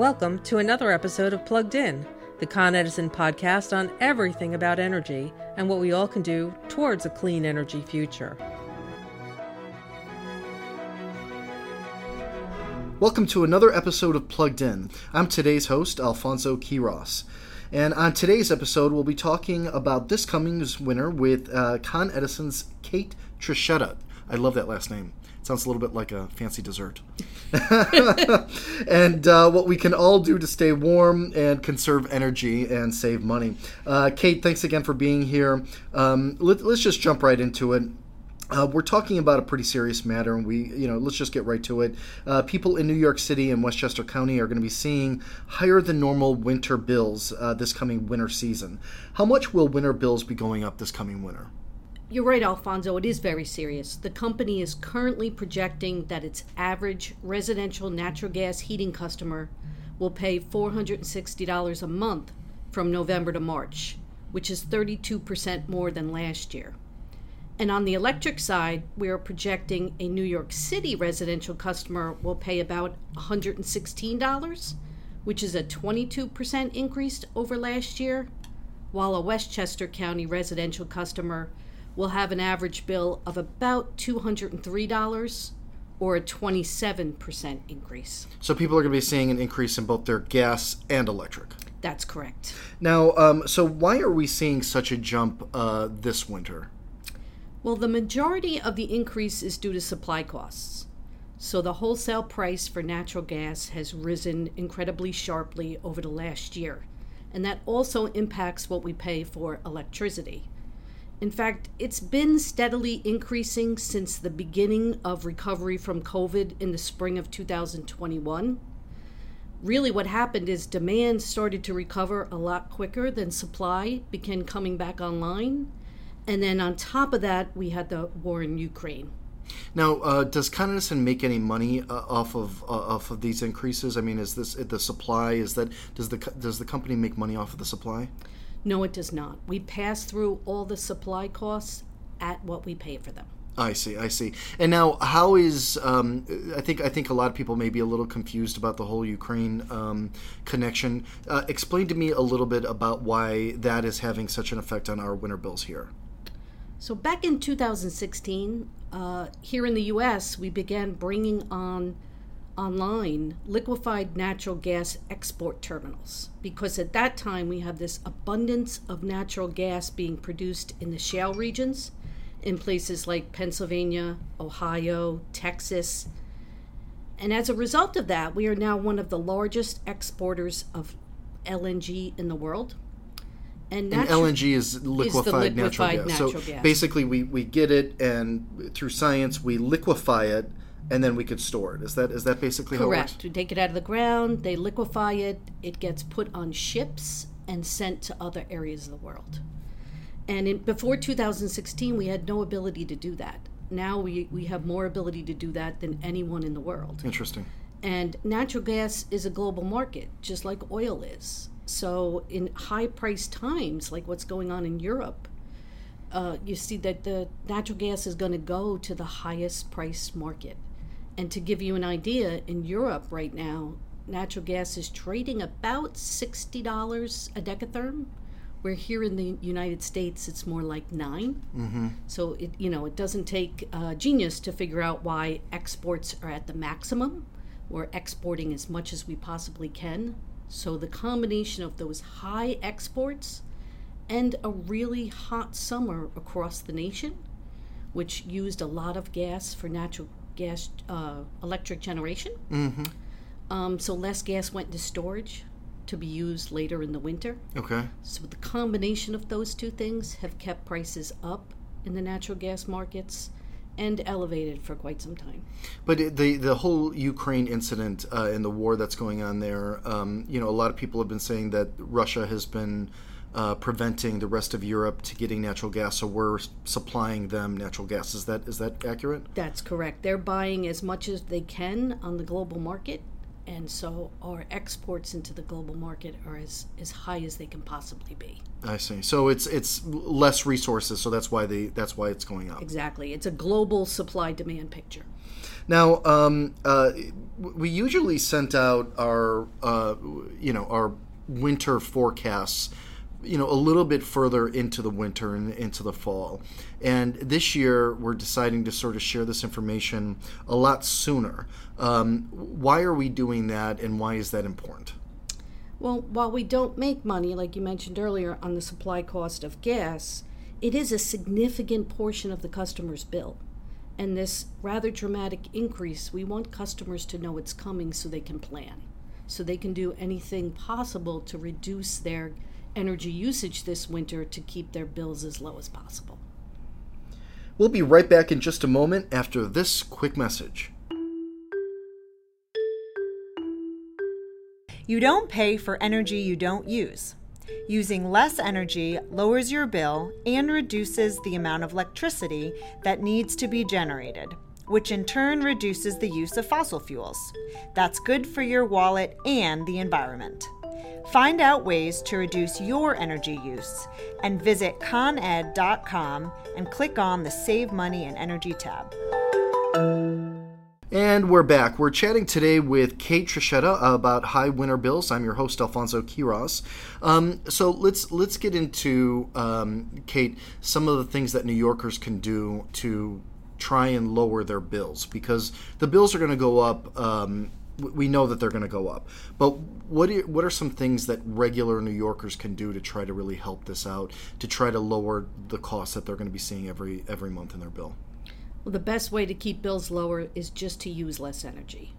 Welcome to another episode of Plugged In, the Con Edison podcast on everything about energy and what we all can do towards a clean energy future. Welcome to another episode of Plugged In. I'm today's host, Alfonso Quiroz. And on today's episode, we'll be talking about this coming winter with uh, Con Edison's Kate Trichetta. I love that last name. Sounds a little bit like a fancy dessert. and uh, what we can all do to stay warm and conserve energy and save money. Uh, Kate, thanks again for being here. Um, let, let's just jump right into it. Uh, we're talking about a pretty serious matter, and we, you know, let's just get right to it. Uh, people in New York City and Westchester County are going to be seeing higher than normal winter bills uh, this coming winter season. How much will winter bills be going up this coming winter? You're right, Alfonso. It is very serious. The company is currently projecting that its average residential natural gas heating customer will pay $460 a month from November to March, which is 32% more than last year. And on the electric side, we are projecting a New York City residential customer will pay about $116, which is a 22% increase over last year, while a Westchester County residential customer will have an average bill of about $203 or a 27% increase. So people are going to be seeing an increase in both their gas and electric. That's correct. Now, um, so why are we seeing such a jump uh, this winter? Well, the majority of the increase is due to supply costs. So the wholesale price for natural gas has risen incredibly sharply over the last year, and that also impacts what we pay for electricity. In fact, it's been steadily increasing since the beginning of recovery from COVID in the spring of 2021. Really, what happened is demand started to recover a lot quicker than supply began coming back online. And then on top of that, we had the war in Ukraine. Now, uh, does Con Edison make any money uh, off of uh, off of these increases? I mean, is this the supply? Is that does the does the company make money off of the supply? No, it does not. We pass through all the supply costs at what we pay for them. I see, I see. And now, how is um, I think I think a lot of people may be a little confused about the whole Ukraine um, connection. Uh, explain to me a little bit about why that is having such an effect on our winter bills here. So back in 2016, uh, here in the U.S., we began bringing on online liquefied natural gas export terminals because at that time we have this abundance of natural gas being produced in the shale regions in places like Pennsylvania, Ohio, Texas. And as a result of that, we are now one of the largest exporters of LNG in the world. And, and LNG is liquefied, is liquefied natural, gas. natural so gas. basically, we, we get it, and through science, we liquefy it and then we could store it. Is that is that basically Correct. how it works? We take it out of the ground, they liquefy it, it gets put on ships and sent to other areas of the world. And in, before 2016, we had no ability to do that. Now we, we have more ability to do that than anyone in the world. Interesting. And natural gas is a global market, just like oil is. So, in high price times, like what's going on in Europe, uh, you see that the natural gas is going to go to the highest price market. And to give you an idea, in Europe right now, natural gas is trading about $60 a decatherm where here in the United States it's more like 9 mm-hmm. So it you know it doesn't take uh, genius to figure out why exports are at the maximum. We're exporting as much as we possibly can. So the combination of those high exports and a really hot summer across the nation, which used a lot of gas for natural gas uh, electric generation. Mm-hmm. Um, so less gas went into storage to be used later in the winter. Okay. So the combination of those two things have kept prices up in the natural gas markets and elevated for quite some time. But the the whole Ukraine incident uh, and the war that's going on there, um, you know, a lot of people have been saying that Russia has been uh, preventing the rest of Europe to getting natural gas, so we're supplying them natural gas. Is that is that accurate? That's correct. They're buying as much as they can on the global market, and so our exports into the global market are as, as high as they can possibly be. I see. So it's it's less resources, so that's why they that's why it's going up. Exactly. It's a global supply demand picture. Now, um, uh, we usually sent out our, uh, you know, our winter forecasts, you know, a little bit further into the winter and into the fall. And this year, we're deciding to sort of share this information a lot sooner. Um, why are we doing that, and why is that important? Well, while we don't make money, like you mentioned earlier, on the supply cost of gas, it is a significant portion of the customer's bill. And this rather dramatic increase, we want customers to know it's coming so they can plan, so they can do anything possible to reduce their energy usage this winter to keep their bills as low as possible. We'll be right back in just a moment after this quick message. You don't pay for energy you don't use. Using less energy lowers your bill and reduces the amount of electricity that needs to be generated, which in turn reduces the use of fossil fuels. That's good for your wallet and the environment. Find out ways to reduce your energy use and visit coned.com and click on the Save Money and Energy tab. And we're back. We're chatting today with Kate Trichetta about high winter bills. I'm your host Alfonso Quiroz. Um, so let's let's get into um, Kate some of the things that New Yorkers can do to try and lower their bills because the bills are going to go up. Um, we know that they're going to go up, but what are, what are some things that regular New Yorkers can do to try to really help this out to try to lower the costs that they're going to be seeing every every month in their bill? Well, the best way to keep bills lower is just to use less energy.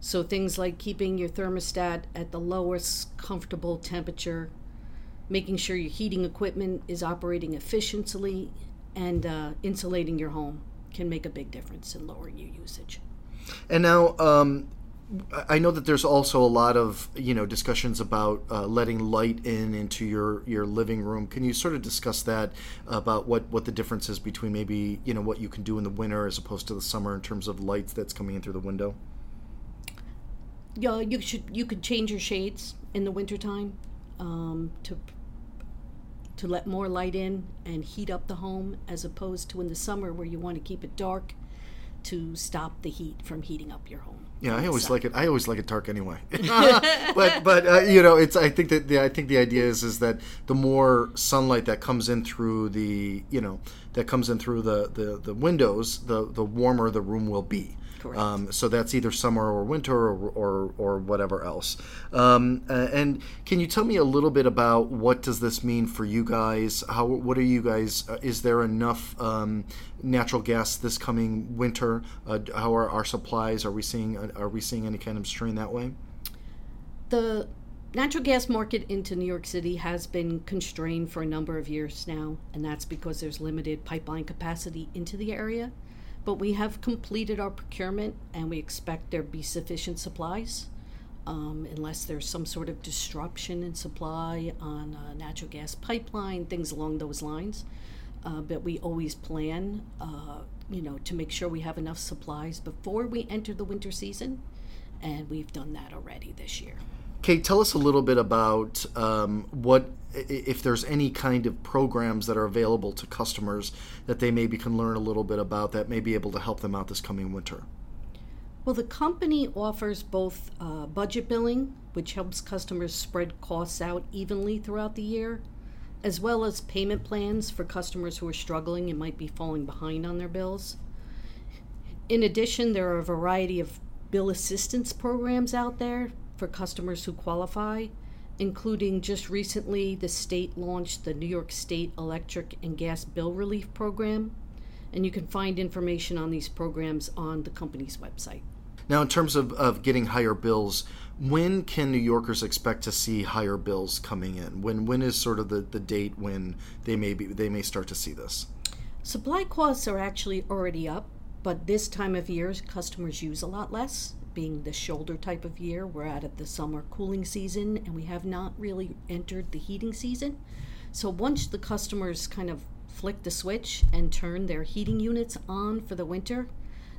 So things like keeping your thermostat at the lowest comfortable temperature, making sure your heating equipment is operating efficiently, and uh, insulating your home can make a big difference in lowering your usage. And now, um, I know that there's also a lot of you know discussions about uh, letting light in into your your living room. Can you sort of discuss that about what what the difference is between maybe you know what you can do in the winter as opposed to the summer in terms of lights that's coming in through the window? Yeah, you should you could change your shades in the wintertime um, to to let more light in and heat up the home as opposed to in the summer where you want to keep it dark to stop the heat from heating up your home. Yeah, I always so. like it. I always like it dark anyway. but but uh, you know, it's. I think that the I think the idea is is that the more sunlight that comes in through the you know that comes in through the the, the windows, the the warmer the room will be. Um, so that's either summer or winter or, or, or whatever else. Um, and can you tell me a little bit about what does this mean for you guys? How what are you guys? Uh, is there enough um, natural gas this coming winter? Uh, how are our supplies? Are we seeing uh, are we seeing any kind of strain that way? The natural gas market into New York City has been constrained for a number of years now, and that's because there's limited pipeline capacity into the area. But we have completed our procurement and we expect there be sufficient supplies. Um, unless there's some sort of disruption in supply on a natural gas pipeline, things along those lines. Uh, but we always plan, uh, you know, to make sure we have enough supplies before we enter the winter season, and we've done that already this year. Kate, tell us a little bit about um, what, if there's any kind of programs that are available to customers that they maybe can learn a little bit about that may be able to help them out this coming winter. Well, the company offers both uh, budget billing, which helps customers spread costs out evenly throughout the year, as well as payment plans for customers who are struggling and might be falling behind on their bills. In addition, there are a variety of bill assistance programs out there for customers who qualify, including just recently the state launched the New York State Electric and Gas Bill Relief Program. And you can find information on these programs on the company's website. Now, in terms of, of getting higher bills, when can New Yorkers expect to see higher bills coming in? When when is sort of the, the date when they may be they may start to see this? Supply costs are actually already up, but this time of year customers use a lot less being the shoulder type of year. We're out of the summer cooling season and we have not really entered the heating season. So once the customers kind of flick the switch and turn their heating units on for the winter,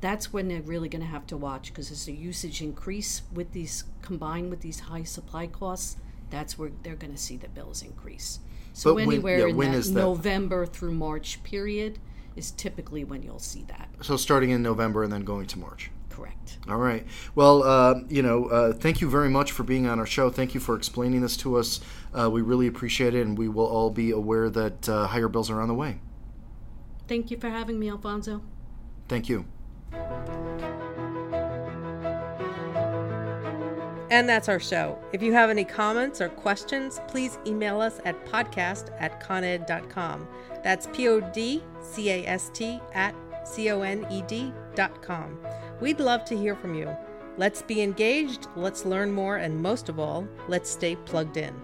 that's when they're really going to have to watch because as the usage increase with these combined with these high supply costs, that's where they're going to see the bills increase. So but anywhere when, yeah, in that, that November through March period is typically when you'll see that. So starting in November and then going to March. Correct. All right. Well, uh, you know, uh, thank you very much for being on our show. Thank you for explaining this to us. Uh, we really appreciate it, and we will all be aware that uh, higher bills are on the way. Thank you for having me, Alfonso. Thank you. And that's our show. If you have any comments or questions, please email us at podcast at coned.com. That's P O D C A S T at C O N E D.com. We'd love to hear from you. Let's be engaged, let's learn more, and most of all, let's stay plugged in.